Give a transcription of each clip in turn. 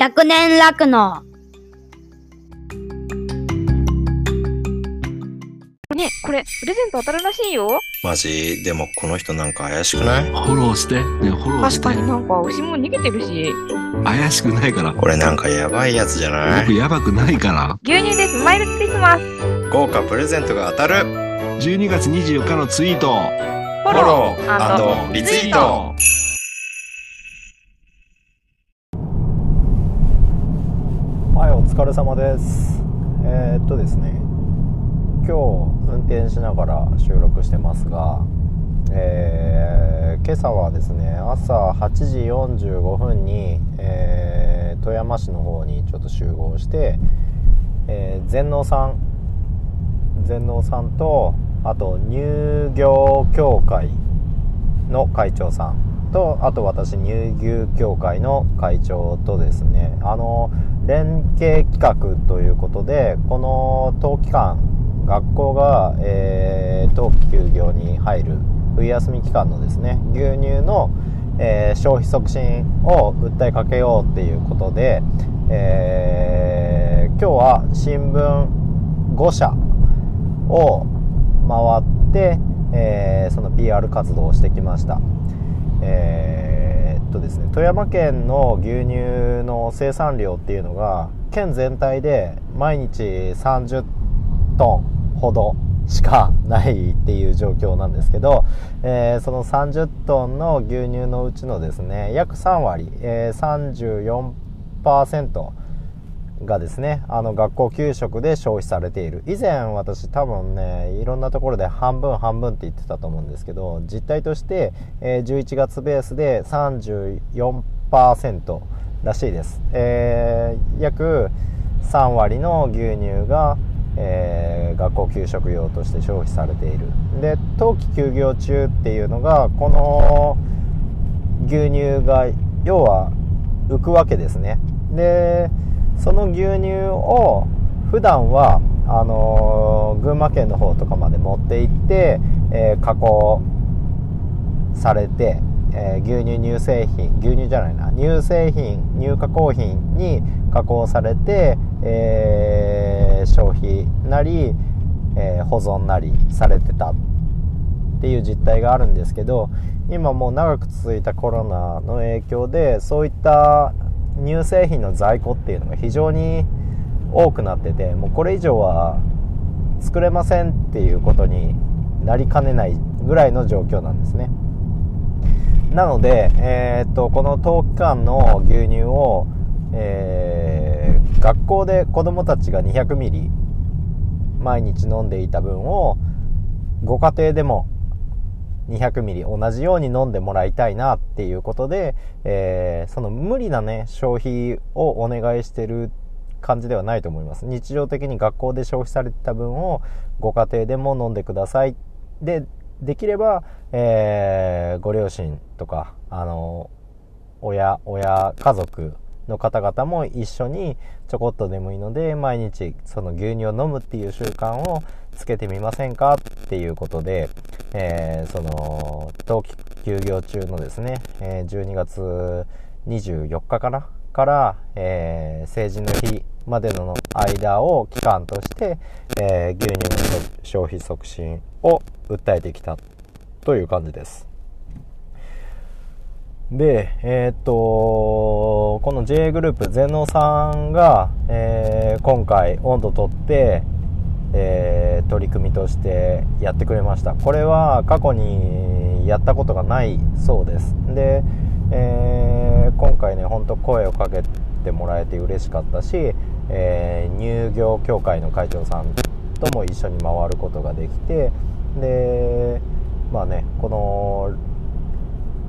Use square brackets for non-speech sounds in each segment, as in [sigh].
100年楽のね、これ、プレゼント当たるらしいよ。マジ？でもこの人なんか怪しくない？フォローして。ね、フォローして確か。になんか牛も逃げてるし。怪しくないから。これなんかやばいやつじゃない？僕やばくないから。牛乳でスマイルクリスマス。豪華プレゼントが当たる12月24日のツイート。フォローリツイートはい、お疲れ様です。えーっとですね、今日運転しながら収録してますが、えー今朝はですね、朝8時45分に、えー富山市の方にちょっと集合して、え全農さん、全農さんと、あと乳業協会の会長さんとあと私乳牛協会の会長とですねあの連携企画ということでこの冬期間学校が、えー冬季休業に入る冬休み期間のですね牛乳の、えー消費促進を訴えかけようっていうことで、えー今日は新聞5社を回って、えーその PR 活動をしてきました。えーとですね富山県の牛乳の生産量っていうのが県全体で毎日30トンほどしかないっていう状況なんですけど、えーその30トンの牛乳のうちのですね約3割、えー34%がですねあの学校給食で消費されている。以前私多分ねいろんなところで半分半分って言ってたと思うんですけど実態として、えー11月ベースで34%らしいです、えー約3割の牛乳が、えー学校給食用として消費されている。で冬季休業中っていうのがこの牛乳が要は浮くわけですね。でその牛乳を普段はあのー群馬県の方とかまで持って行って、えー加工されて、えー牛乳乳製品牛乳じゃないな乳製品乳加工品に加工されて、えー消費なり、え保存なりされてたっていう実態があるんですけど今もう長く続いたコロナの影響でそういった乳製品の在庫っていうのが非常に多くなっててもうこれ以上は作れませんっていうことになりかねないぐらいの状況なんですね。なので、えーっとこの冬期間の牛乳を、えー学校で子どもたちが200ミリ毎日飲んでいた分をご家庭でも200ミリ同じように飲んでもらいたいなっていうことで、えーその無理なね消費をお願いしてる感じではないと思います。日常的に学校で消費されてた分をご家庭でも飲んでください。でできれば、えーご両親とかあの親親家族の方々も一緒にちょこっとでもいいので毎日その牛乳を飲むっていう習慣をつけてみませんか？っていうことで、えーその冬季休業中のですね、え12月24日かな？から、えー成人の日までの間を期間として、えー牛乳の消費促進を訴えてきたという感じです。で、えーっと、この JA グループ全農さんが、えー今回温度取って、えー取り組みとしてやってくれました。これは過去にやったことがないそうです。で、えー今回ね本当声をかけてもらえて嬉しかったし、えー乳業協会の会長さんとも一緒に回ることができてでまあねこの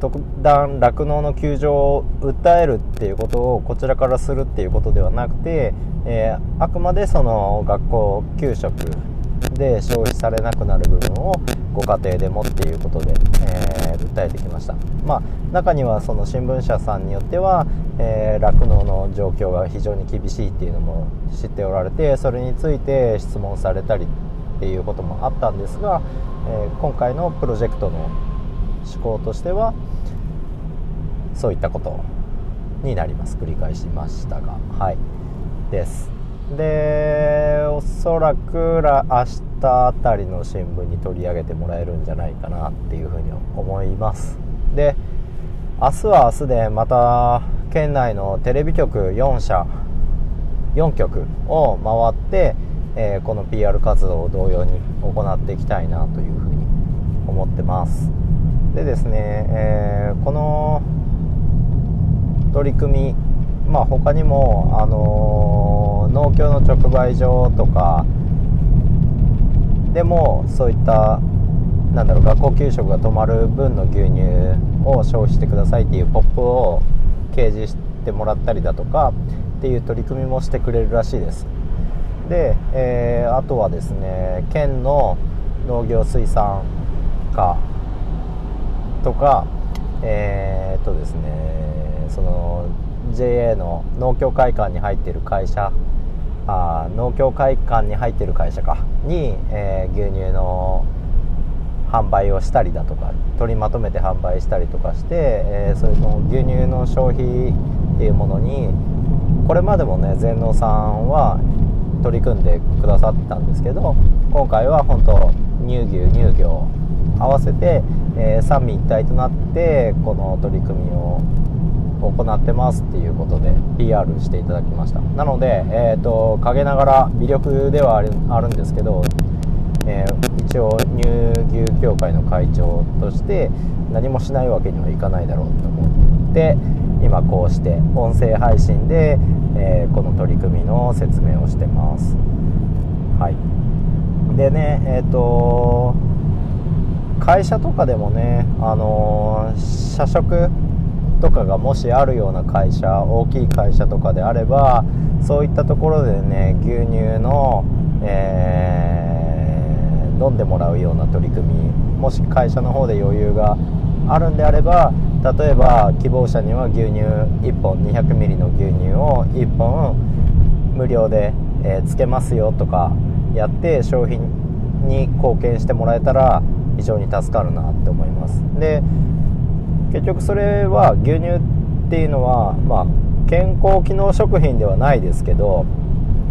特段酪農の窮状を訴えるっていうことをこちらからするっていうことではなくて、えーあくまでその学校給食で消費されなくなる部分をご家庭でもっていうことで、えー訴えてきました。まあ中にはその新聞社さんによっては酪農、の状況が非常に厳しいっていうのも知っておられてそれについて質問されたりっていうこともあったんですが、えー今回のプロジェクトの思考としてはそういったことになります。繰り返しましたが。はい。です。でおそらくら明日あたりの新聞に取り上げてもらえるんじゃないかなっていうふうに思います。で明日は明日でまた県内のテレビ局4社4局を回って、えーこの PR 活動を同様に行っていきたいなというふうに思ってます。でですね、えーこの取り組みまあ他にも、あの農協の直売所とかでもそういったなんだろう学校給食が止まる分の牛乳を消費してくださいっていうポップを掲示してもらったりだとかっていう取り組みもしてくれるらしいです。で、えーあとはですね県の農業水産課とかえーっとですね JA の農協会館に入ってる会社あ農協会館に入ってる会社か。に、えー牛乳の販売をしたりだとか取りまとめて販売したりとかして、えーそれの牛乳の消費っていうものにこれまでもね全農さんは取り組んでくださったんですけど今回は本当乳牛乳業合わせて、えー三位一体となってこの取り組みを行ってますっていうことで PR していただきました。なので、えー、と陰ながら微力ではあるあるんですけど、えー一応乳牛協会の会長として何もしないわけにはいかないだろうと思って今こうして音声配信で、えーこの取り組みの説明をしてます。はい。でねえっ、と会社とかでもね、あの社食とかがもしあるような会社大きい会社とかであればそういったところでね牛乳の、えー飲んでもらうような取り組みもし会社の方で余裕があるんであれば例えば希望者には牛乳1本 200ml の牛乳を1本無料で、えーつけますよとかやって商品に貢献してもらえたら非常に助かるなって思います。で結局それは牛乳っていうのは、まあ、健康機能食品ではないですけど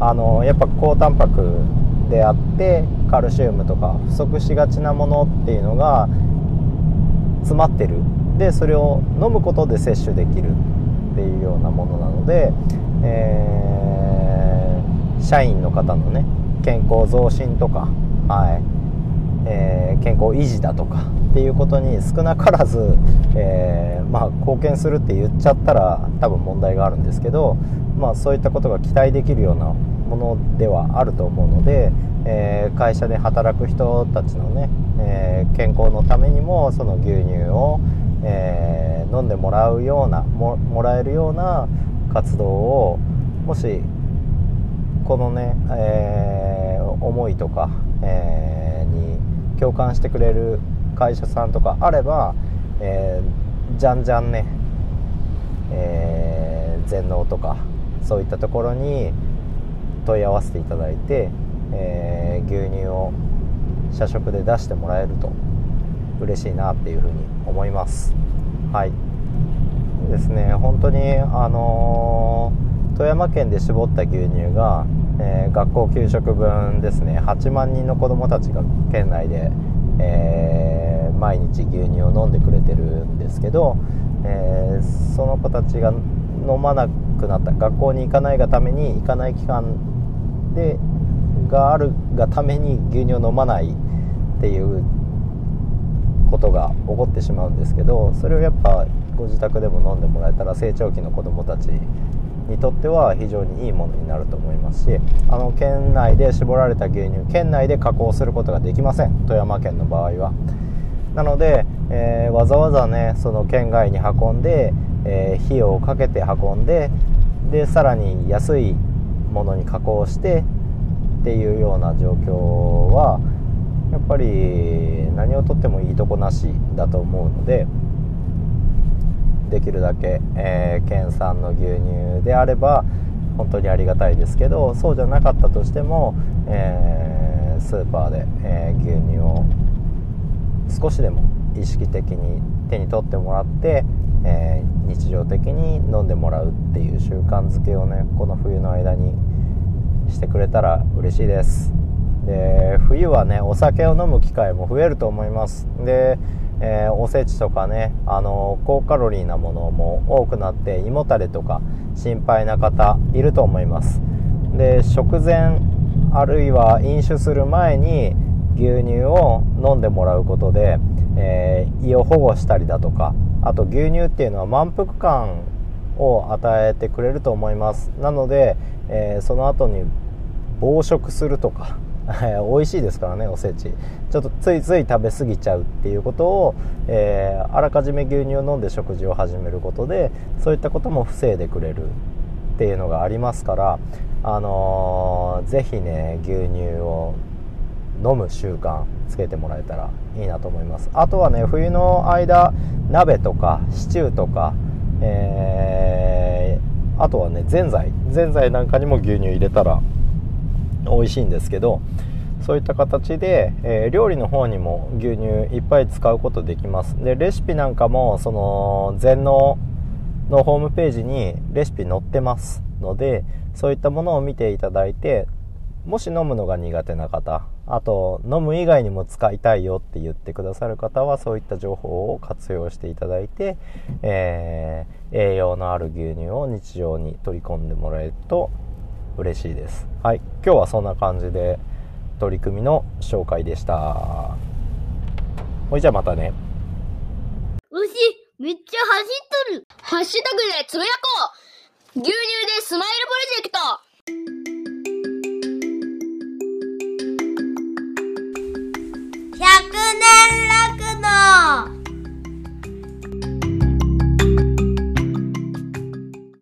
あのやっぱ高タンパクであってカルシウムとか不足しがちなものっていうのが詰まってる。でそれを飲むことで摂取できるっていうようなものなので、えー社員の方のね健康増進とか、はい。えー健康維持だとかっていうことに少なからず、えーまあ、貢献するって言っちゃったら多分問題があるんですけど、まあ、そういったことが期待できるようなものではあると思うので、えー会社で働く人たちのね、えー健康のためにもその牛乳を、えー飲んでもらうようなももらえるような活動をもしこのね、え思いとか、えー共感してくれる会社さんとかあれば、えーじゃんじゃんね、えー全農とかそういったところに問い合わせていただいて、えー牛乳を社食で出してもらえると嬉しいなっていうふうに思います。はい。ですね。本当にあのー富山県で絞った牛乳が、えー学校給食分ですね。8万人の子どもたちが県内で、えー毎日牛乳を飲んでくれてるんですけど、えーその子たちが飲まなくなった。学校に行かないがために行かない期間でがあるがために牛乳を飲まないっていうことが起こってしまうんですけどそれをやっぱご自宅でも飲んでもらえたら成長期の子どもたちにとっては非常にいいものになると思いますしあの県内で絞られた牛乳県内で加工することができません。富山県の場合は。なので、えーわざわざねその県外に運んで、えー費用をかけて運んででさらに安いものに加工してっていうような状況はやっぱり何をとってもいいとこなしだと思うのでできるだけ、えー県産の牛乳であれば本当にありがたいですけどそうじゃなかったとしても、えースーパーで、えー牛乳を少しでも意識的に手に取ってもらって、えー日常的に飲んでもらうっていう習慣づけをねこの冬の間にしてくれたら嬉しいです。で冬はねお酒を飲む機会も増えると思います。で、えーおせちとかねあの高カロリーなものも多くなって胃もたれとか心配な方いると思います。で食前あるいは飲酒する前に牛乳を飲んでもらうことで、えー胃を保護したりだとかあと牛乳っていうのは満腹感を与えてくれると思います。なので、えーその後に暴食するとか [laughs] 美味しいですからねおせち。ちょっとついつい食べ過ぎちゃうっていうことを、えーあらかじめ牛乳を飲んで食事を始めることでそういったことも防いでくれるっていうのがありますから、あのーぜひね牛乳を飲む習慣つけてもらえたらいいなと思います。あとはね冬の間鍋とかシチューとか、えーあとはねぜんざい。ぜんざいなんかにも牛乳入れたら美味しいんですけどそういった形で、えー料理の方にも牛乳いっぱい使うことできます。でレシピなんかもその全農のホームページにレシピ載ってます。のでそういったものを見ていただいてもし飲むのが苦手な方あと飲む以外にも使いたいよって言ってくださる方はそういった情報を活用していただいて、えー栄養のある牛乳を日常に取り込んでもらえると嬉しいです。はい。今日はそんな感じで取り組みの紹介でした。ほいじゃあまたね。牛、めっちゃ走っとる。ハッシュタグでつぶやこう。牛乳でスマイルプロジェクト。